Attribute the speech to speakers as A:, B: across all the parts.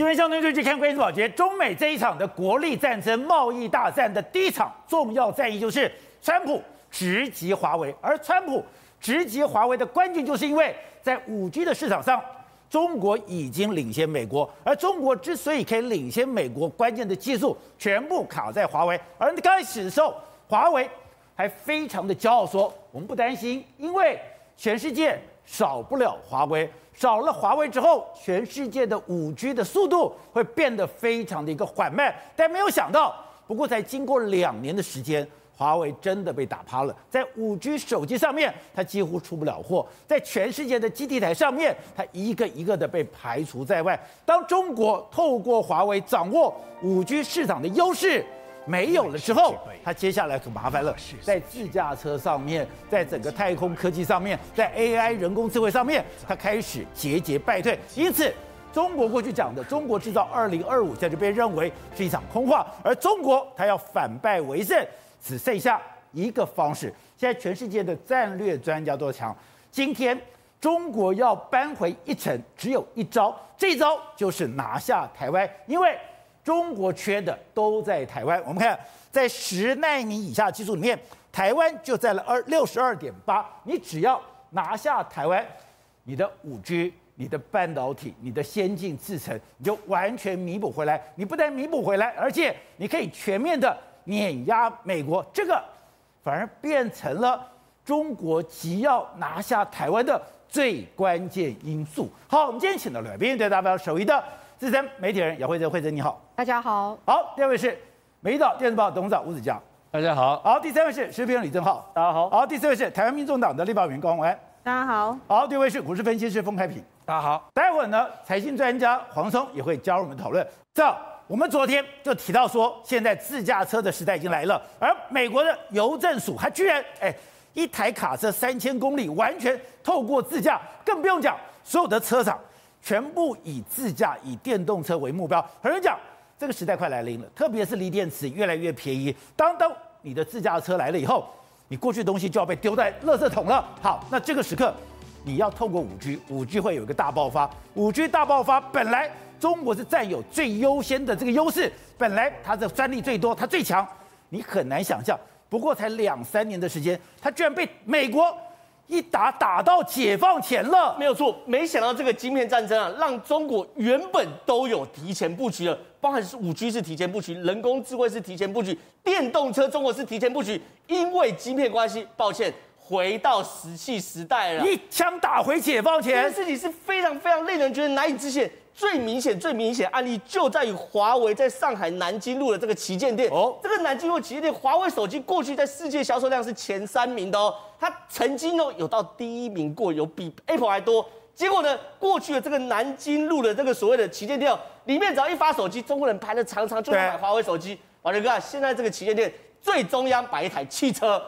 A: 今天相对就去看关键保洁，中美这一场的国力战争、贸易大战的第一场重要战役，就是川普直击华为。而川普直击华为的关键，就是因为在五 G 的市场上，中国已经领先美国。而中国之所以可以领先美国，关键的技术全部卡在华为。而刚开始的时候，华为还非常的骄傲说：“我们不担心，因为全世界少不了华为。”少了华为之后，全世界的五 G 的速度会变得非常的一个缓慢。但没有想到，不过才经过两年的时间，华为真的被打趴了。在五 G 手机上面，它几乎出不了货；在全世界的基地台上面，它一个一个的被排除在外。当中国透过华为掌握五 G 市场的优势。没有了之后，他接下来可麻烦了，在自驾车上面，在整个太空科技上面，在 AI 人工智慧上面，他开始节节败退。因此，中国过去讲的“中国制造二零二五”现在就被认为是一场空话。而中国他要反败为胜，只剩下一个方式。现在全世界的战略专家都强，今天中国要扳回一城，只有一招，这一招就是拿下台湾，因为。中国缺的都在台湾。我们看，在十纳米以下技术里面，台湾就占了二六十二点八。你只要拿下台湾，你的五 G、你的半导体、你的先进制程，你就完全弥补回来。你不但弥补回来，而且你可以全面的碾压美国。这个反而变成了中国急要拿下台湾的最关键因素。好，我们今天请到了来宾，对大家首一的。资深媒体人姚慧珍，慧珍你好，
B: 大家好。
A: 好，第二位是美丽岛电视报董事长吴子嘉，
C: 大家好。
A: 好，第三位是时评人李正浩，
C: 大家好。
A: 好，第四位是台湾民众党的立法委员高虹安，
B: 大家好。
A: 好，第五位是股市分析师封开平，
C: 大家好。
A: 待会儿呢，财经专家黄松也会加入我们讨论。这我们昨天就提到说，现在自驾车的时代已经来了，而美国的邮政署还居然哎，一台卡车三千公里完全透过自驾，更不用讲所有的车厂。全部以自驾、以电动车为目标。很多人讲，这个时代快来临了，特别是锂电池越来越便宜。当当你的自驾车来了以后，你过去的东西就要被丢在垃圾桶了。好，那这个时刻你要透过五 G，五 G 会有一个大爆发。五 G 大爆发，本来中国是占有最优先的这个优势，本来它的专利最多，它最强，你很难想象。不过才两三年的时间，它居然被美国。一打打到解放前了，
C: 没有错。没想到这个晶片战争啊，让中国原本都有提前布局了，包含是五 G 是提前布局，人工智慧是提前布局，电动车中国是提前布局。因为晶片关系，抱歉，回到石器时代了，
A: 一枪打回解放前。
C: 这件事情是非常非常令人觉得难以置信。最明显、最明显案例就在于华为在上海南京路的这个旗舰店。哦，这个南京路旗舰店，华为手机过去在世界销售量是前三名的哦。它曾经哦有到第一名过，有比 Apple 还多。结果呢，过去的这个南京路的这个所谓的旗舰店，里面只要一发手机，中国人排的长长，就买华为手机。宝杰哥，现在这个旗舰店最中央摆一台汽车。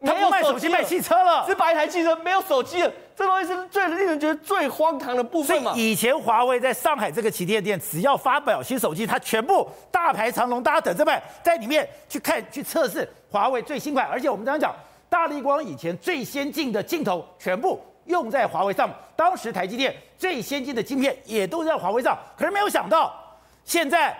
A: 他不卖手机，卖汽车了，
C: 只摆一台汽车，没有手机了。这东西是最令人觉得最荒唐的部分嘛。
A: 以前华为在上海这个旗舰店，只要发表新手机，它全部大排长龙，大家等着买，在里面去看、去测试华为最新款。而且我们刚刚讲，大力光以前最先进的镜头全部用在华为上，当时台积电最先进的晶片也都在华为上。可是没有想到，现在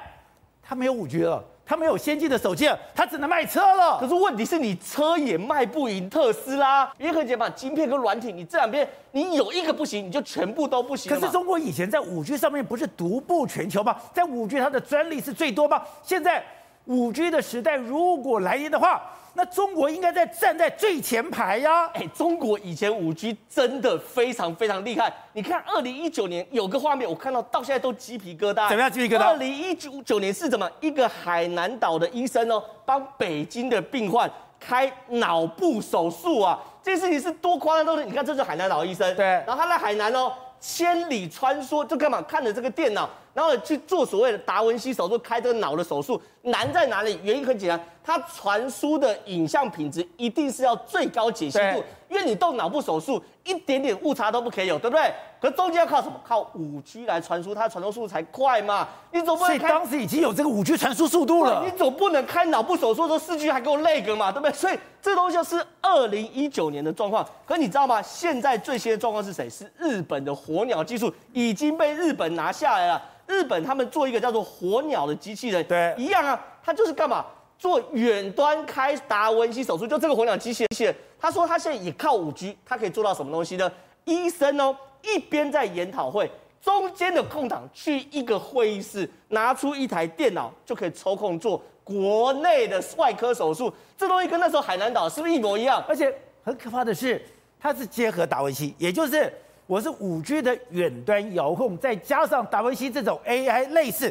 A: 它没有五 G 了。他没有先进的手机了，他只能卖车了。
C: 可是问题是你车也卖不赢特斯拉。也很简单，晶片跟软体，你这两边你有一个不行，你就全部都不行。
A: 可是中国以前在五 G 上面不是独步全球吗？在五 G 它的专利是最多吗？现在五 G 的时代如果来临的话，那中国应该在站在最前排呀！
C: 哎，中国以前五 G 真的非常非常厉害。你看，二零一九年有个画面，我看到到现在都鸡皮疙瘩。
A: 怎么样？鸡皮疙瘩？
C: 二零一九九年是怎么？一个海南岛的医生哦，帮北京的病患开脑部手术啊！这件事情是多夸张？都是你看，这是海南岛医生。
A: 对。
C: 然后他在海南哦，千里穿梭，就干嘛？看着这个电脑。然后去做所谓的达文西手术，开这个脑的手术难在哪里？原因很简单，它传输的影像品质一定是要最高解析度，因为你动脑部手术一点点误差都不可以有，对不对？可中间要靠什么？靠五 G 来传输，它传输速度才快嘛。你总不能开，
A: 所以当时已经有这个五 G 传输速度了。
C: 你总不能开脑部手术的时候四 G 还给我 lag 嘛，对不对？所以这东西是二零一九年的状况。可你知道吗？现在最新的状况是谁？是日本的火鸟技术已经被日本拿下来了。日本他们做一个叫做火鸟的机器人，
A: 对，
C: 一样啊，他就是干嘛做远端开达文西手术，就这个火鸟机器人。他说他现在也靠五 G，他可以做到什么东西呢？医生哦，一边在研讨会，中间的空档去一个会议室，拿出一台电脑就可以抽空做国内的外科手术。这东西跟那时候海南岛是不是一模一样？
A: 而且很可怕的是，它是结合达文西，也就是。我是五 G 的远端遥控，再加上达文西这种 AI 类似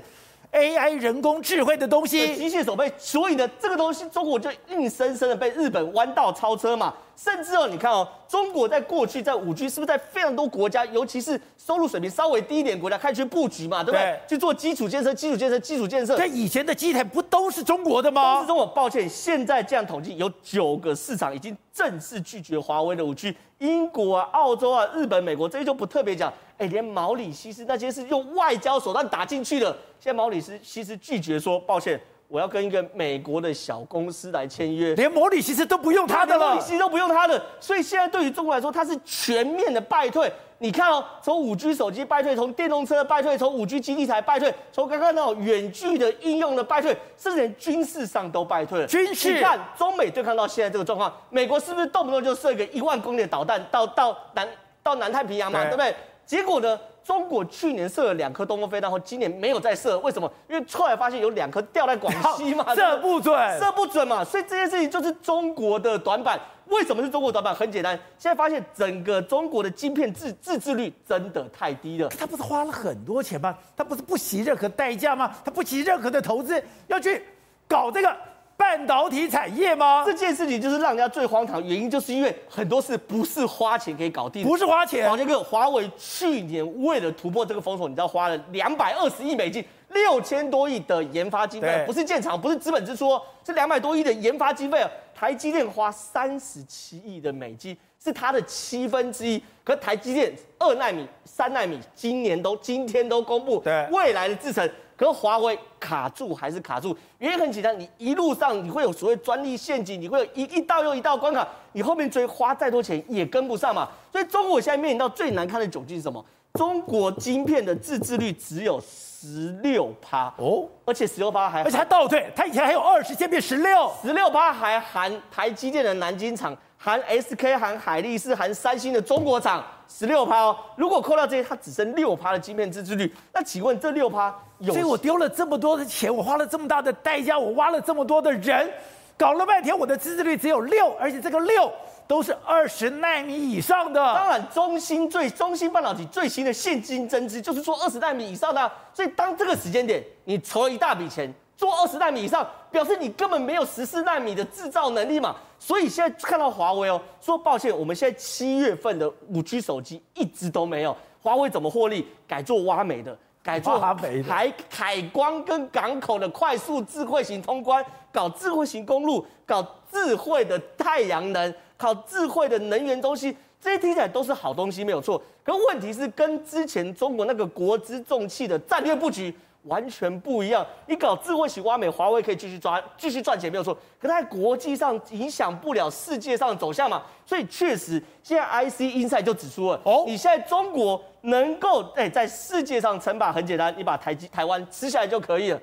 A: AI 人工智慧的东西，
C: 机械手背，所以呢，这个东西中国就硬生生的被日本弯道超车嘛。甚至哦，你看哦，中国在过去在五 G 是不是在非常多国家，尤其是收入水平稍微低一点国家开始去布局嘛，对不对？对去做基础建设、基础建设、基础建设。
A: 对，以前的机台不都是中国的吗？
C: 都是中国。抱歉，现在这样统计，有九个市场已经正式拒绝华为的五 G。英国啊、澳洲啊、日本、美国这些就不特别讲。哎，连毛里西斯那些是用外交手段打进去的，现在毛里西斯拒绝说抱歉。我要跟一个美国的小公司来签约，
A: 连毛里其实都不用他的了，
C: 毛里其实都不用他的，所以现在对于中国来说，它是全面的败退。你看哦，从五 G 手机败退，从电动车的败退，从五 G 基地台败退，从刚刚那种远距的应用的败退，甚至连军事上都败退了。
A: 军事，
C: 你看中美对抗到现在这个状况，美国是不是动不动就射一个一万公里的导弹到到南到南太平洋嘛，对不对？结果呢？中国去年射了两颗东风飞弹后，今年没有再射，为什么？因为后来发现有两颗掉在广西嘛，
A: 射不准，
C: 射不准嘛。所以这件事情就是中国的短板。为什么是中国短板？很简单，现在发现整个中国的晶片自自制率真的太低了。
A: 他不是花了很多钱吗？他不是不惜任何代价吗？他不惜任何的投资要去搞这个。半导体产业吗？
C: 这件事情就是让人家最荒唐，原因就是因为很多事不是花钱可以搞定，
A: 不是花钱。
C: 王杰哥，华为去年为了突破这个封锁，你知道花了两百二十亿美金，六千多亿的研发经费，不是建厂，不是资本支出，是两百多亿的研发经费。台积电花三十七亿的美金，是它的七分之一。可台积电二纳米、三纳米今年都今天都公布未来的制程。可是华为卡住还是卡住，原因很简单，你一路上你会有所谓专利陷阱，你会有一一道又一道关卡，你后面追花再多钱也跟不上嘛。所以中国现在面临到最难看的窘境是什么？中国晶片的自制率只有十六趴哦，而且十六趴还
A: 而且还倒退，它以前还有二十，现在变十六，
C: 十六趴还含台积电的南京厂，含 SK，含海力士，含三星的中国厂。十六趴哦，如果扣掉这些，它只剩六趴的晶片自制率。那请问这六趴有？
A: 所以我丢了这么多的钱，我花了这么大的代价，我挖了这么多的人，搞了半天，我的自制率只有六，而且这个六都是二十纳米以上的。
C: 当然，中芯最中芯半导体最新的现金增资就是做二十纳米以上的。所以当这个时间点，你筹了一大笔钱。做二十纳米以上，表示你根本没有十四纳米的制造能力嘛。所以现在看到华为哦，说抱歉，我们现在七月份的五 G 手机一直都没有。华为怎么获利？改做挖煤的，改做海海关跟港口的快速智慧型通关，搞智慧型公路，搞智慧的太阳能，搞智慧的能源中心，这些听起来都是好东西，没有错。可问题是跟之前中国那个国之重器的战略布局。完全不一样。你搞智慧型挖美，华为可以继续抓，继续赚钱没有错。可它在国际上影响不了世界上的走向嘛？所以确实，现在 IC Insight 就指出了，哦，你现在中国能够哎在世界上称霸，很简单，你把台积台湾吃下来就可以了，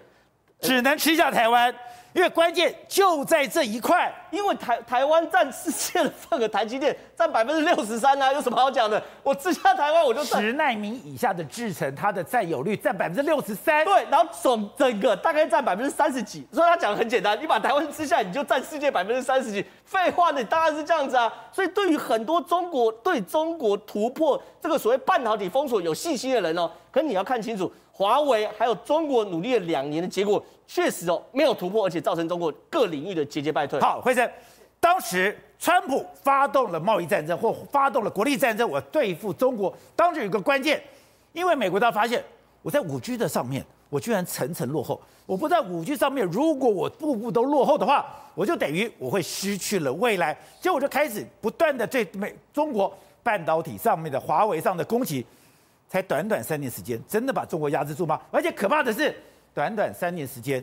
A: 只能吃下台湾。因为关键就在这一块，
C: 因为台台湾占世界的份额，台积电占百分之六十三啊，有什么好讲的？我吃下台湾我就
A: 十纳米以下的制程，它的占有率占百分之六十三，
C: 对，然后总整个大概占百分之三十几。所以他讲的很简单，你把台湾吃下来，你就占世界百分之三十几。废话，你当然是这样子啊。所以对于很多中国对中国突破这个所谓半导体封锁有信心的人哦，可你要看清楚。华为还有中国努力了两年的结果，确实哦没有突破，而且造成中国各领域的节节败退。
A: 好，辉生，当时川普发动了贸易战争或发动了国力战争，我对付中国，当时有个关键，因为美国他发现我在五 G 的上面，我居然层层落后，我不在五 G 上面，如果我步步都落后的话，我就等于我会失去了未来，所以我就开始不断的对美中国半导体上面的华为上的攻击。才短短三年时间，真的把中国压制住吗？而且可怕的是，短短三年时间，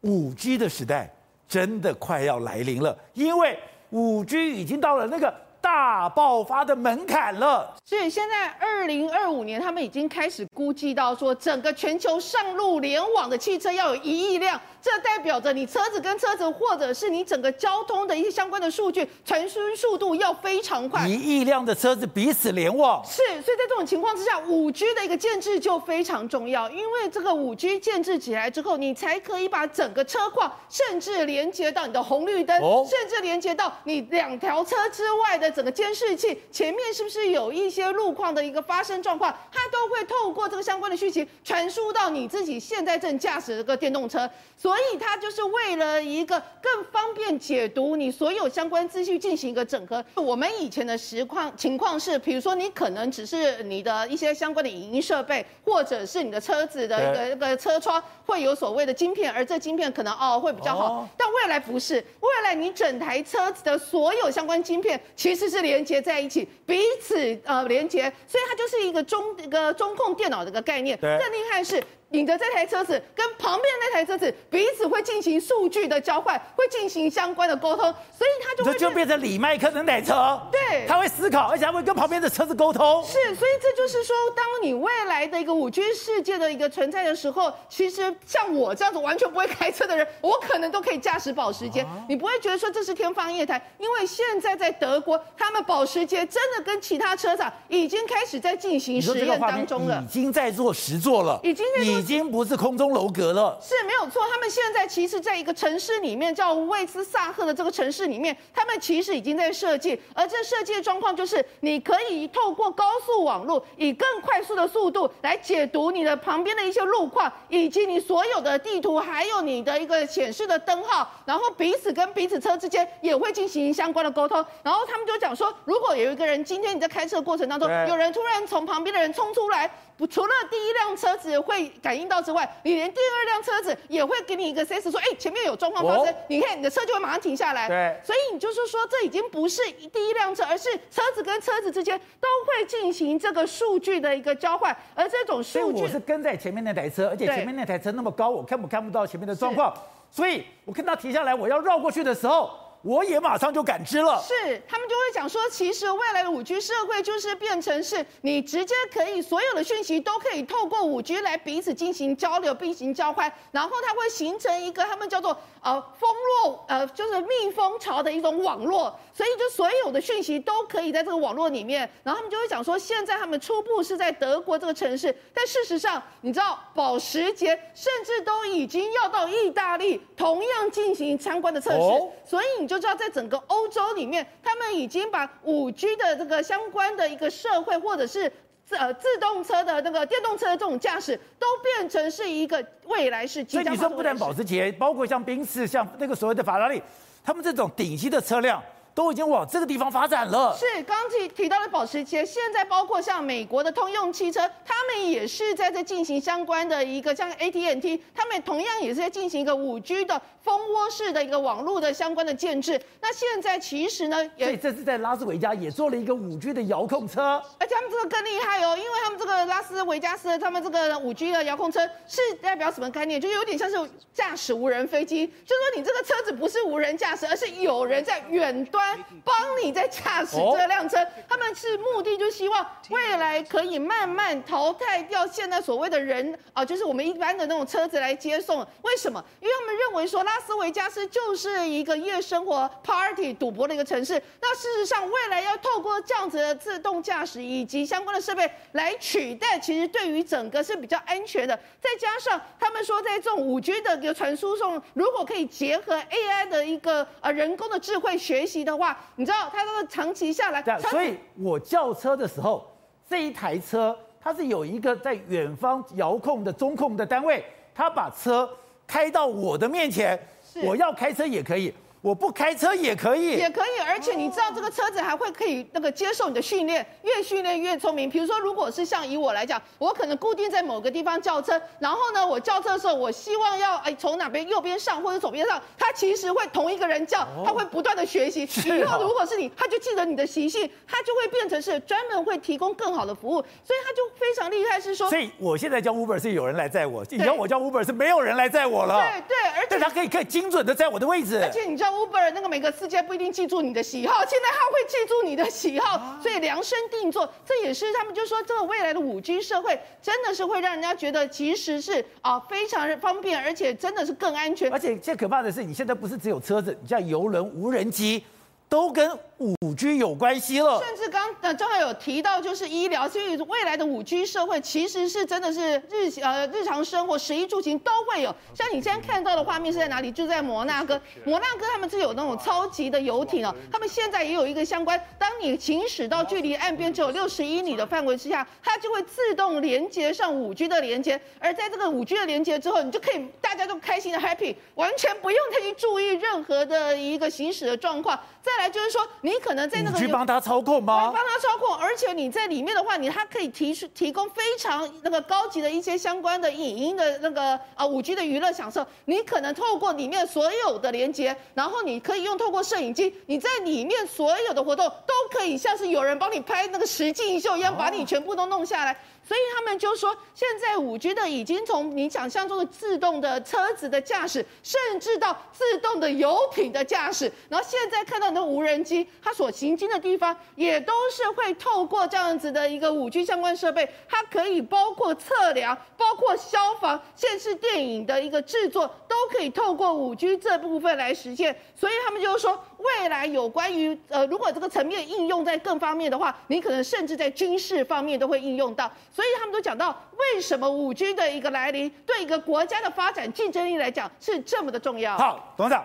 A: 五 G 的时代真的快要来临了。因为五 G 已经到了那个大爆发的门槛了。
B: 所以现在二零二五年，他们已经开始估计到说，整个全球上路联网的汽车要有一亿辆。这代表着你车子跟车子，或者是你整个交通的一些相关的数据传输速度要非常快。
A: 一亿辆的车子彼此联网。
B: 是，所以在这种情况之下，五 G 的一个建制就非常重要，因为这个五 G 建制起来之后，你才可以把整个车况，甚至连接到你的红绿灯，哦、甚至连接到你两条车之外的整个监视器，前面是不是有一些路况的一个发生状况，它都会透过这个相关的讯息传输到你自己现在正驾驶的这个电动车。所以它就是为了一个更方便解读你所有相关资讯进行一个整合。我们以前的实况情况是，比如说你可能只是你的一些相关的影音设备，或者是你的车子的一个一个车窗会有所谓的晶片，而这晶片可能哦会比较好。但未来不是，未来你整台车子的所有相关晶片其实是连接在一起，彼此呃连接，所以它就是一个中一个中控电脑的一个概念。更厉害是。你的这台车子跟旁边的那台车子彼此会进行数据的交换，会进行相关的沟通，所以它就会
A: 就变成李麦克的那台车。
B: 对，
A: 他会思考，而且他会跟旁边的车子沟通。
B: 是，所以这就是说，当你未来的一个五 G 世界的一个存在的时候，其实像我这样子完全不会开车的人，我可能都可以驾驶保时捷。啊、你不会觉得说这是天方夜谭，因为现在在德国，他们保时捷真的跟其他车厂已经开始在进行实验当中了，
A: 已经在做实做了，
B: 已经在。
A: 已经不是空中楼阁了，
B: 是没有错。他们现在其实在一个城市里面，叫魏斯萨赫的这个城市里面，他们其实已经在设计。而这设计的状况就是，你可以透过高速网络，以更快速的速度来解读你的旁边的一些路况，以及你所有的地图，还有你的一个显示的灯号，然后彼此跟彼此车之间也会进行相关的沟通。然后他们就讲说，如果有一个人今天你在开车的过程当中，有人突然从旁边的人冲出来。除了第一辆车子会感应到之外，你连第二辆车子也会给你一个 sense 说，哎，前面有状况发生，哦、你看你的车就会马上停下来。
A: 对，
B: 所以你就是说，这已经不是第一辆车，而是车子跟车子之间都会进行这个数据的一个交换，而这种数据，
A: 我是跟在前面那台车，而且前面那台车那么高，我看不看不到前面的状况，所以我看他停下来，我要绕过去的时候。我也马上就感知了，
B: 是他们就会讲说，其实未来的五 G 社会就是变成是你直接可以所有的讯息都可以透过五 G 来彼此进行交流、并行交换，然后它会形成一个他们叫做呃蜂络呃就是蜜蜂巢的一种网络，所以就所有的讯息都可以在这个网络里面，然后他们就会讲说，现在他们初步是在德国这个城市，但事实上你知道保时捷甚至都已经要到意大利同样进行相关的测试，哦、所以你。就知道在整个欧洲里面，他们已经把五 G 的这个相关的一个社会，或者是自呃自动车的那个电动车的这种驾驶，都变成是一个未来式。
A: 所以你说不但保时捷，包括像宾士、像那个所谓的法拉利，他们这种顶级的车辆。都已经往这个地方发展了。
B: 是刚提提到的保时捷，现在包括像美国的通用汽车，他们也是在这进行相关的一个像 AT&T，他们同样也是在进行一个五 G 的蜂窝式的一个网络的相关的建制。那现在其实呢，
A: 也所以这次在拉斯维加也做了一个五 G 的遥控车，
B: 而且他们这个更厉害哦，因为他们这个拉斯维加斯他们这个五 G 的遥控车是代表什么概念？就有点像是驾驶无人飞机，就是说你这个车子不是无人驾驶，而是有人在远端。帮你在驾驶这辆车，他们是目的就希望未来可以慢慢淘汰掉现在所谓的人啊，就是我们一般的那种车子来接送。为什么？因为他们认为说拉斯维加斯就是一个夜生活、party、赌博的一个城市。那事实上，未来要透过这样子的自动驾驶以及相关的设备来取代，其实对于整个是比较安全的。再加上他们说，在这种五 G 的一个传输上，如果可以结合 AI 的一个呃人工的智慧学习的话。你知道，它这个长期下来，
A: 所以我叫车的时候，这一台车它是有一个在远方遥控的中控的单位，它把车开到我的面前，我要开车也可以。我不开车也可以，
B: 也可以，而且你知道这个车子还会可以那个接受你的训练，越训练越聪明。比如说，如果是像以我来讲，我可能固定在某个地方叫车，然后呢，我叫车的时候，我希望要哎从哪边右边上或者左边上，它其实会同一个人叫，它会不断的学习。以后如果是你，它就记得你的习性，它就会变成是专门会提供更好的服务，所以它就非常厉害。是说，
A: 所以我现在叫 Uber 是有人来载我，以后我叫 Uber 是没有人来载我了。
B: 对对，而且
A: 它可以可以精准的在我的位置。
B: 而且你知道 Uber 那个每个司机不一定记住你的喜好，现在他会记住你的喜好，所以量身定做，这也是他们就说这个未来的五 G 社会真的是会让人家觉得其实是啊非常方便，而且真的是更安全。
A: 而且最可怕的是，你现在不是只有车子，你像游轮、无人机。都跟五 G 有关系了，
B: 甚至刚呃正好有提到，就是医疗，所以未来的五 G 社会其实是真的是日呃日常生活、食衣住行都会有。像你现在看到的画面是在哪里？就在摩纳哥，摩纳哥他们是有那种超级的游艇哦，他们现在也有一个相关，当你行驶到距离岸边只有六十英里的范围之下，它就会自动连接上五 G 的连接，而在这个五 G 的连接之后，你就可以大家都开心的 happy，完全不用再去注意任何的一个行驶的状况。再来就是说，你可能在那个
A: 去帮他操控吗？
B: 帮他操控，而且你在里面的话，你还可以提出提供非常那个高级的一些相关的影音的那个啊五 G 的娱乐享受。你可能透过里面所有的连接，然后你可以用透过摄影机，你在里面所有的活动都可以像是有人帮你拍那个实境秀一样，把你全部都弄下来。所以他们就说，现在五 G 的已经从你想象中的自动的车子的驾驶，甚至到自动的游艇的驾驶，然后现在看到的无人机，它所行经的地方也都是会透过这样子的一个五 G 相关设备，它可以包括测量、包括消防、现实电影的一个制作，都可以透过五 G 这部分来实现。所以他们就说，未来有关于呃，如果这个层面应用在各方面的话，你可能甚至在军事方面都会应用到。所以他们都讲到，为什么五 G 的一个来临，对一个国家的发展竞争力来讲是这么的重要。
A: 好，董事长，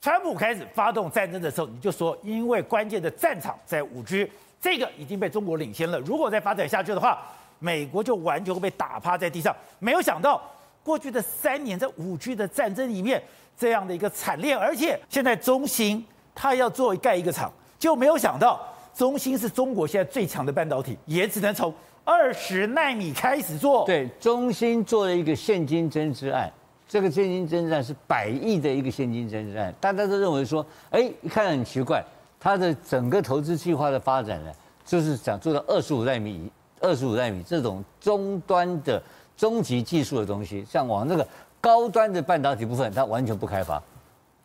A: 川普开始发动战争的时候，你就说，因为关键的战场在五 G，这个已经被中国领先了。如果再发展下去的话，美国就完全会被打趴在地上。没有想到，过去的三年在五 G 的战争里面，这样的一个惨烈，而且现在中兴他要做盖一个厂，就没有想到中兴是中国现在最强的半导体，也只能从。二十纳米开始做，
D: 对，中兴做了一个现金增资案，这个现金增资案是百亿的一个现金增资案，大家都认为说，哎，一看很奇怪，它的整个投资计划的发展呢，就是想做到二十五纳米，二十五纳米这种终端的终极技术的东西，像往那个高端的半导体部分，它完全不开发，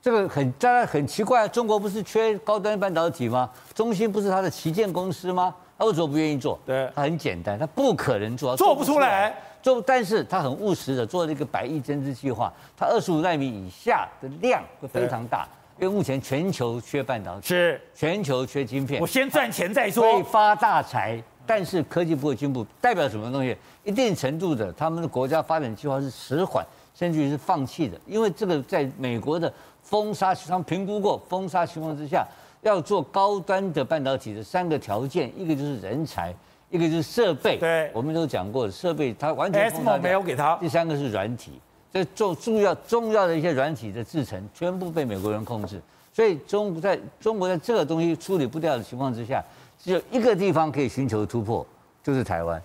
D: 这个很当然很奇怪，中国不是缺高端半导体吗？中芯不是它的旗舰公司吗？他为什么不愿意做？
A: 对，
D: 他很简单，他不可能做，
A: 做不出来。
D: 做，但是他很务实的做了一个百亿增资计划，他二十五纳米以下的量会非常大，因为目前全球缺半导体，
A: 是全
D: 球缺晶片。
A: 我先赚钱再说，
D: 会发大财，但是科技不会进步，代表什么东西？一定程度的，他们的国家发展计划是迟缓，甚至于是放弃的，因为这个在美国的封杀，他们评估过封杀情况之下。要做高端的半导体的三个条件，一个就是人才，一个就是设备。
A: 对，
D: 我们都讲过，设备它完全
A: 没有给他。
D: 第三个是软体，这重重要重要的一些软体的制成，全部被美国人控制。所以中在中国在这个东西处理不掉的情况之下，只有一个地方可以寻求突破，就是台湾。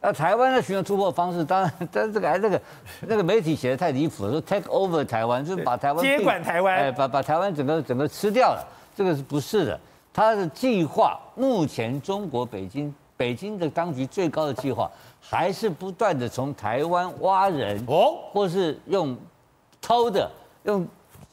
D: 那台湾的寻求突破方式，当然，但是这个哎，这个那个媒体写的太离谱了，说 take over 台湾，就是把台湾
A: 接管台湾，
D: 哎，把把台湾整个整个吃掉了。这个是不是的？他的计划目前中国北京北京的当局最高的计划，还是不断的从台湾挖人哦，或是用偷的、用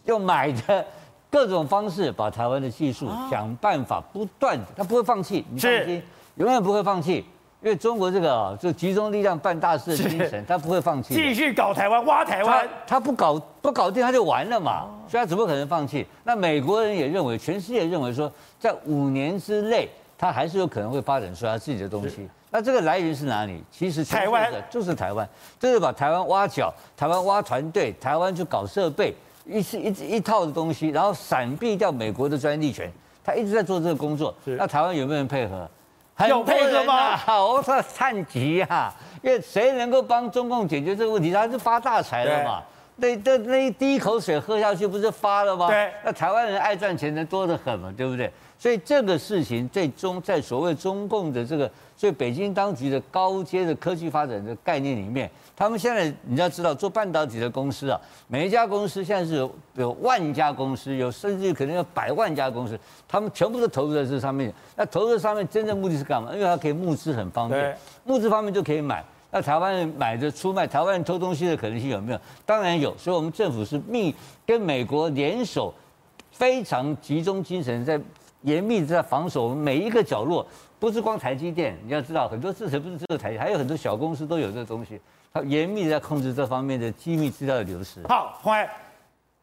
D: 用买的各种方式，把台湾的技术想办法不断的，他不会放弃，你放心，永远不会放弃。因为中国这个啊，就集中力量办大事的精神，他不会放弃。
A: 继续搞台湾，挖台湾，
D: 他不搞不搞定他就完了嘛，所以他怎么可能放弃？那美国人也认为，全世界认为说，在五年之内，他还是有可能会发展出他自己的东西。那这个来源是哪里？其实台湾就是台湾，就是把台湾挖角，台湾挖团队，台湾去搞设备，一是一一套的东西，然后闪避掉美国的专利权。他一直在做这个工作。那台湾有没有人配合？
A: 有配合吗？
D: 我说叹急啊，因为谁能够帮中共解决这个问题，他是发大财了嘛。那那那第一口水喝下去，不是发了吗？
A: 对。
D: 那台湾人爱赚钱的多得很嘛，对不对？所以这个事情最终在所谓中共的这个，所以北京当局的高阶的科技发展的概念里面。他们现在你要知道，做半导体的公司啊，每一家公司现在是有有万家公司，有甚至可能有百万家公司，他们全部都投入在这上面。那投入上面真正目的是干嘛？因为它可以募资很方便，募资方面就可以买。那台湾人买的出卖，台湾人偷东西的可能性有没有？当然有。所以我们政府是密跟美国联手非常集中精神在严密在防守每一个角落，不是光台积电，你要知道很多事情不是只有台，还有很多小公司都有这个东西，它严密在控制这方面的机密资料的流失。
A: 好，鸿海，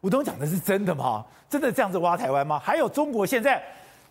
A: 吴东讲的是真的吗？真的这样子挖台湾吗？还有中国现在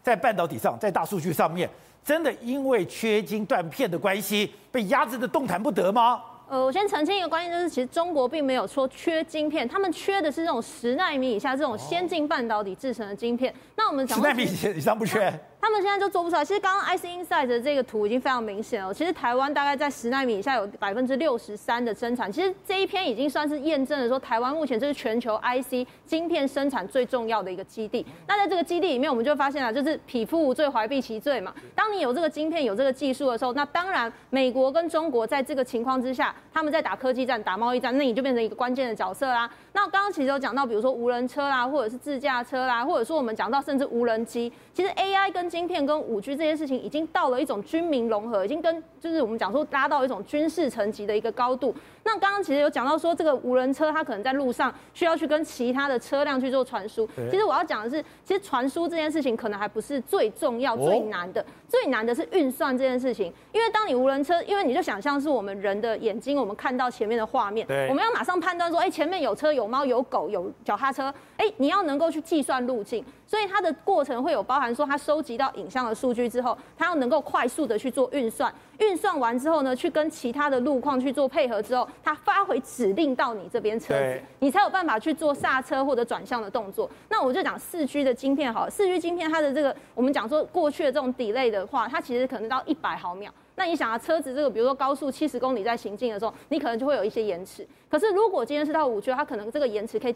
A: 在半导体上，在大数据上面，真的因为缺晶断片的关系，被压制的动弹不得吗？
E: 呃，我先澄清一个观念，就是其实中国并没有说缺晶片，他们缺的是这种十纳米以下这种先进半导体制成的晶片。那我们讲
A: 十纳米以上不缺。
E: 他们现在就做不出来。其实刚刚 IC Insight 的这个图已经非常明显了。其实台湾大概在十奈米以下有百分之六十三的生产。其实这一篇已经算是验证了说，台湾目前这是全球 IC 晶片生产最重要的一个基地。那在这个基地里面，我们就发现了，就是匹夫无罪，怀璧其罪嘛。当你有这个晶片、有这个技术的时候，那当然美国跟中国在这个情况之下，他们在打科技战、打贸易战，那你就变成一个关键的角色啦。那刚刚其实有讲到，比如说无人车啦，或者是自驾车啦，或者说我们讲到甚至无人机，其实 AI 跟晶片跟五 G 这件事情已经到了一种军民融合，已经跟就是我们讲说拉到一种军事层级的一个高度。那刚刚其实有讲到说，这个无人车它可能在路上需要去跟其他的车辆去做传输。其实我要讲的是，其实传输这件事情可能还不是最重要、最难的，最难的是运算这件事情。因为当你无人车，因为你就想象是我们人的眼睛，我们看到前面的画面，我们要马上判断说，哎，前面有车有。猫有狗有脚踏车，哎，你要能够去计算路径，所以它的过程会有包含说，它收集到影像的数据之后，它要能够快速的去做运算，运算完之后呢，去跟其他的路况去做配合之后，它发回指令到你这边车子，你才有办法去做刹车或者转向的动作。那我就讲四 G 的晶片好了，四 G 晶片它的这个，我们讲说过去的这种 delay 的话，它其实可能到一百毫秒。那你想啊，车子这个，比如说高速七十公里在行进的时候，你可能就会有一些延迟。可是如果今天是到五 G，它可能这个延迟可以。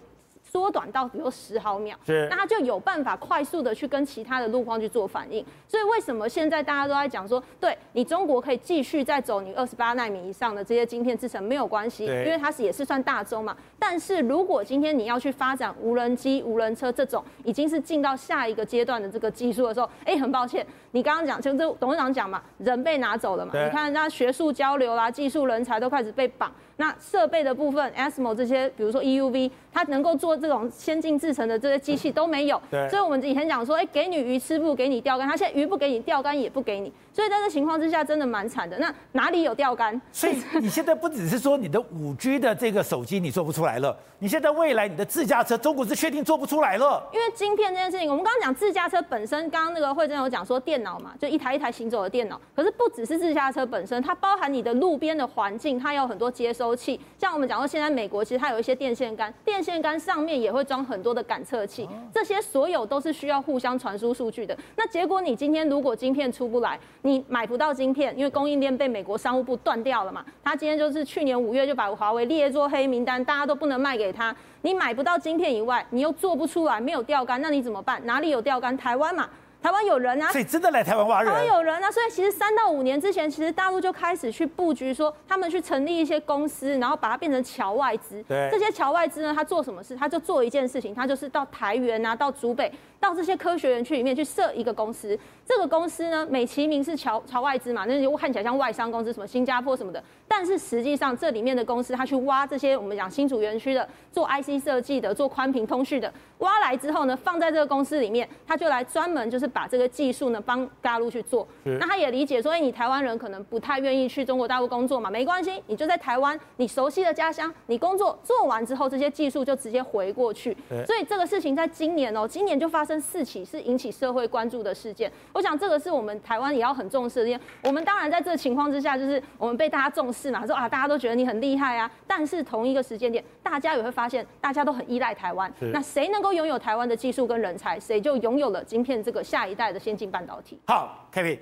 E: 缩短到比如十毫秒，是，那它就有办法快速的去跟其他的路况去做反应。所以为什么现在大家都在讲说，对你中国可以继续再走你二十八纳米以上的这些晶片制程没有关系，因为它是也是算大宗嘛。但是如果今天你要去发展无人机、无人车这种已经是进到下一个阶段的这个技术的时候，哎，很抱歉，你刚刚讲就这董事长讲嘛，人被拿走了嘛。你看人家学术交流啦、技术人才都开始被绑。那设备的部分，ASML 这些，比如说 EUV，它能够做这种先进制程的这些机器都没有。对。所以我们以前讲说，哎，给你鱼吃不给你钓竿，它现在鱼不给你，钓竿也不给你。所以在这情况之下，真的蛮惨的。那哪里有钓竿？
A: 所以你现在不只是说你的五 G 的这个手机你做不出来了，你现在未来你的自驾车，中国是确定做不出来了。
E: 因为晶片这件事情，我们刚刚讲自驾车本身，刚刚那个惠珍有讲说电脑嘛，就一台一台行走的电脑。可是不只是自驾车本身，它包含你的路边的环境，它有很多接收器，像我们。讲到现在，美国其实它有一些电线杆，电线杆上面也会装很多的感测器，这些所有都是需要互相传输数据的。那结果你今天如果晶片出不来，你买不到晶片，因为供应链被美国商务部断掉了嘛。他今天就是去年五月就把华为列作黑名单，大家都不能卖给他。你买不到晶片以外，你又做不出来，没有钓竿，那你怎么办？哪里有钓竿？台湾嘛。台湾有人啊，
A: 所以真的来台湾挖人。
E: 台湾有人啊，所以其实三到五年之前，其实大陆就开始去布局，说他们去成立一些公司，然后把它变成侨外资。对，这些侨外资呢，他做什么事？他就做一件事情，他就是到台元啊，到竹北。到这些科学园区里面去设一个公司，这个公司呢，美其名是侨侨外资嘛，那就看起来像外商公司，什么新加坡什么的。但是实际上，这里面的公司，他去挖这些我们讲新竹园区的做 IC 设计的、做宽频通讯的，挖来之后呢，放在这个公司里面，他就来专门就是把这个技术呢帮大陆去做。那他也理解说，哎，你台湾人可能不太愿意去中国大陆工作嘛，没关系，你就在台湾，你熟悉的家乡，你工作做完之后，这些技术就直接回过去。所以这个事情在今年哦，今年就发生。四起是引起社会关注的事件，我想这个是我们台湾也要很重视的。因为我们当然在这个情况之下，就是我们被大家重视嘛，说啊，大家都觉得你很厉害啊。但是同一个时间点，大家也会发现，大家都很依赖台湾。那谁能够拥有台湾的技术跟人才，谁就拥有了晶片这个下一代的先进半导体。
A: 好，Kevin，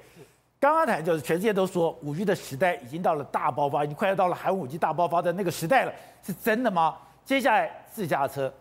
A: 刚刚谈就是全世界都说五 G 的时代已经到了大爆发，已经快要到了寒武纪大爆发的那个时代了，是真的吗？接下来自驾车。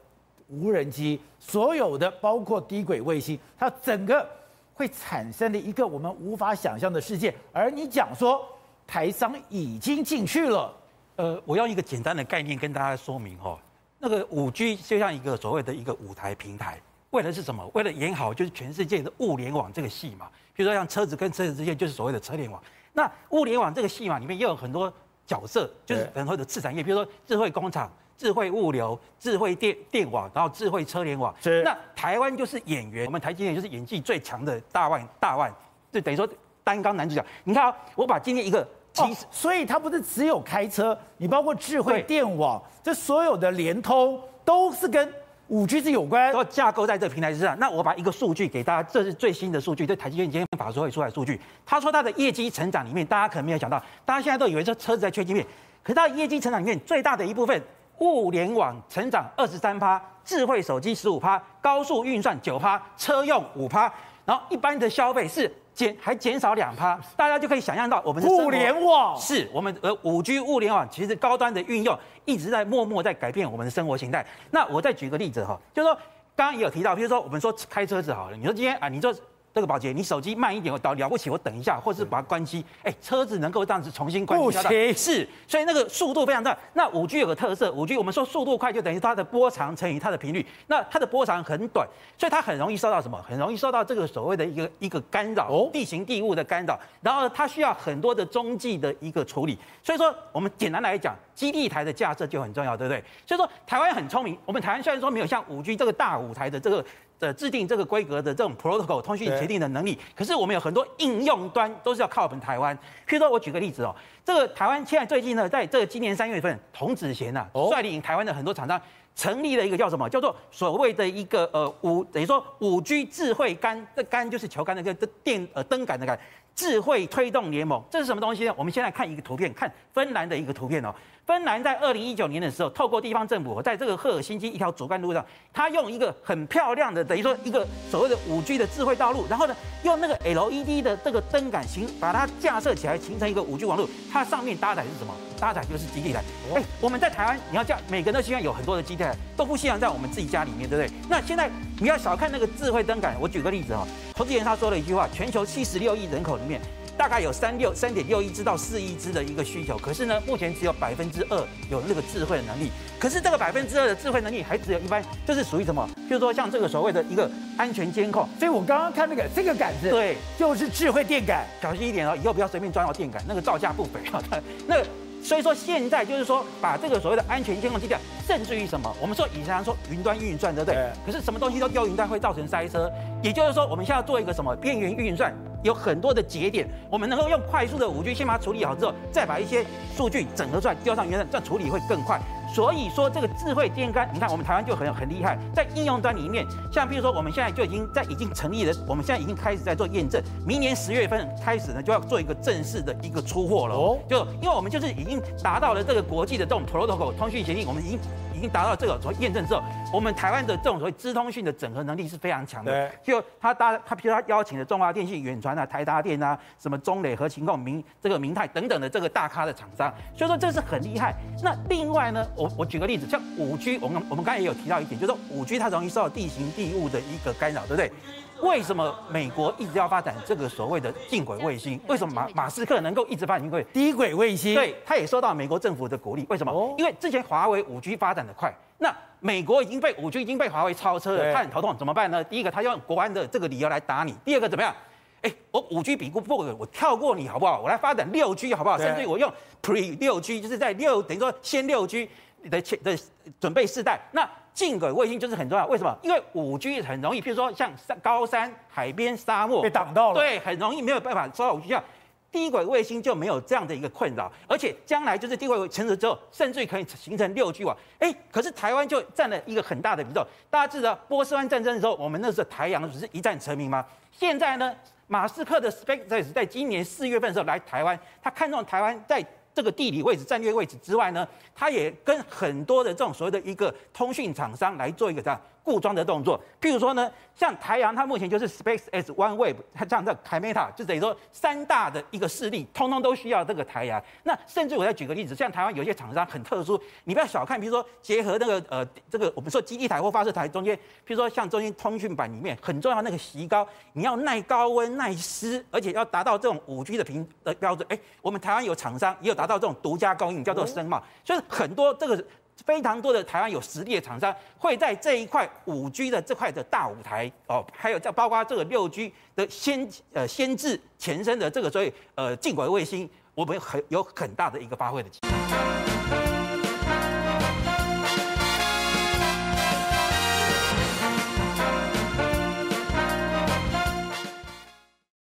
A: 无人机，所有的包括低轨卫星，它整个会产生的一个我们无法想象的世界。而你讲说台商已经进去了，
F: 呃，我用一个简单的概念跟大家说明哦，那个五 G 就像一个所谓的一个舞台平台，为的是什么？为了演好就是全世界的物联网这个戏嘛。比如说像车子跟车子之间就是所谓的车联网，那物联网这个戏嘛里面也有很多角色，就是很多的次产业，比如说智慧工厂。智慧物流、智慧电电网，然后智慧车联网。
A: 是。
F: 那台湾就是演员，我们台积电就是演技最强的大腕大腕，就等于说担纲男主角。你看啊，我把今天一个。其实、哦，
A: 所以它不是只有开车，你包括智慧电网，这所有的联通都是跟五 G 是有关，
F: 都架构在这个平台之上。那我把一个数据给大家，这是最新的数据，对台积电今天法说会出来的数据。他说他的业绩成长里面，大家可能没有想到，大家现在都以为这车子在缺晶片，可是他的业绩成长里面最大的一部分，物联网成长二十三趴，智慧手机十五趴，高速运算九趴，车用五趴，然后一般的消费是。减还减少两趴，大家就可以想象到我们的
A: 物联网
F: 是我们呃五 G 物联网，其实高端的运用一直在默默在改变我们的生活形态。那我再举个例子哈，就是说刚刚也有提到，比如说我们说开车子好了，你说今天啊，你说。这个保洁，你手机慢一点，我倒了不起，我等一下，或者是把它关机。哎，车子能够这样子重新关机，
A: 不行，
F: 是，所以那个速度非常大。那五 G 有个特色，五 G 我们说速度快，就等于它的波长乘以它的频率。那它的波长很短，所以它很容易受到什么？很容易受到这个所谓的一个一个干扰，地形地物的干扰。然后它需要很多的中继的一个处理。所以说，我们简单来讲，基地台的架设就很重要，对不对？所以说，台湾很聪明。我们台湾虽然说没有像五 G 这个大舞台的这个。的制定这个规格的这种 protocol 通讯协定的能力，可是我们有很多应用端都是要靠我们台湾。譬如说，我举个例子哦，这个台湾现在最近呢，在这个今年三月份，童子贤呐率领台湾的很多厂商成立了一个叫什么？叫做所谓的一个呃五等于说五 G 智慧杆，这杆就是球杆的个电呃灯杆的杆，智慧推动联盟，这是什么东西呢？我们先来看一个图片，看芬兰的一个图片哦。芬兰在二零一九年的时候，透过地方政府，在这个赫尔辛基一条主干路上，它用一个很漂亮的，等于说一个所谓的五 G 的智慧道路，然后呢，用那个 LED 的这个灯杆形，把它架设起来，形成一个五 G 网络。它上面搭载是什么？搭载就是基地台。哎，我们在台湾，你要叫，每个人都希望有很多的基地台，都不希望在我们自己家里面，对不对？那现在你要小看那个智慧灯杆，我举个例子哈，投资人他说了一句话：全球七十六亿人口里面。大概有三六三点六亿只到四亿只的一个需求，可是呢，目前只有百分之二有那个智慧的能力。可是这个百分之二的智慧能力还只有一般，就是属于什么？就是说像这个所谓的一个安全监控。
A: 所以我刚刚看那个这个杆子，
F: 对，
A: 就是智慧电杆，
F: 小心一点哦，以后不要随便装到电杆，那个造价不菲啊。那所以说现在就是说把这个所谓的安全监控基地，甚至于什么？我们说以前说云端运算，对不对？对。可是什么东西都丢云端会造成塞车，也就是说我们现在要做一个什么边缘运算？有很多的节点，我们能够用快速的五 G 先把它处理好之后，再把一些数据整合出来，丢上云端，这样处理会更快。所以说这个智慧电杆，你看我们台湾就很很厉害，在应用端里面，像比如说我们现在就已经在已经成立了，我们现在已经开始在做验证，明年十月份开始呢就要做一个正式的一个出货了。哦，就因为我们就是已经达到了这个国际的这种 protocol 通讯协定，我们已经。已经达到这个所谓验证之后，我们台湾的这种所谓资通讯的整合能力是非常强的。就他搭他，比如他邀请的中华电信、远传啊、台达电啊、什么中磊、和勤控、明这个明泰等等的这个大咖的厂商，所以说这是很厉害。那另外呢，我我举个例子，像五 G，我们我们刚才也有提到一点，就是说五 G 它容易受到地形地物的一个干扰，对不对？为什么美国一直要发展这个所谓的近轨卫星？为什么马马斯克能够一直发展近轨
A: 低轨卫星？
F: 对，他也受到美国政府的鼓励。为什么？因为之前华为五 G 发展的快，那美国已经被五 G 已经被华为超车了，他很头痛，怎么办呢？第一个，他用国安的这个理由来打你；第二个，怎么样？哎，我五 G 比不过我跳过你好不好？我来发展六 G 好不好？甚至于我用 Pre 六 G，就是在六等于说先六 G 的前的准备世代那。近轨卫星就是很重要，为什么？因为五 G 很容易，譬如说像山、高山、海边、沙漠
A: 被挡到了，
F: 对，很容易没有办法收到五 G。像低轨卫星就没有这样的一个困扰，而且将来就是低轨成熟之后，甚至可以形成六 G 网。哎，可是台湾就占了一个很大的比重。大家知道波斯湾战争的时候，我们那时候台阳只是一战成名吗？现在呢，马斯克的 SpaceX 在今年四月份的时候来台湾，他看中台湾在。这个地理位置、战略位置之外呢，他也跟很多的这种所谓的一个通讯厂商来做一个这样。固装的动作，譬如说呢，像台阳，它目前就是 SpaceX、OneWeb，它这样的 Kymeta，就等于说三大的一个势力，通通都需要这个台阳。那甚至我再举个例子，像台湾有些厂商很特殊，你不要小看，比如说结合那个呃这个我们说基地台或发射台中间，譬如说像中间通讯板里面很重要那个锡膏，你要耐高温、耐湿，而且要达到这种五 G 的频的标准。哎，我们台湾有厂商也有达到这种独家供应，叫做声茂，所以很多这个。非常多的台湾有实力的厂商会在这一块五 G 的这块的大舞台哦，还有在包括这个六 G 的先呃先至前身的这个所以呃近轨卫星，我们很有很大的一个发挥的。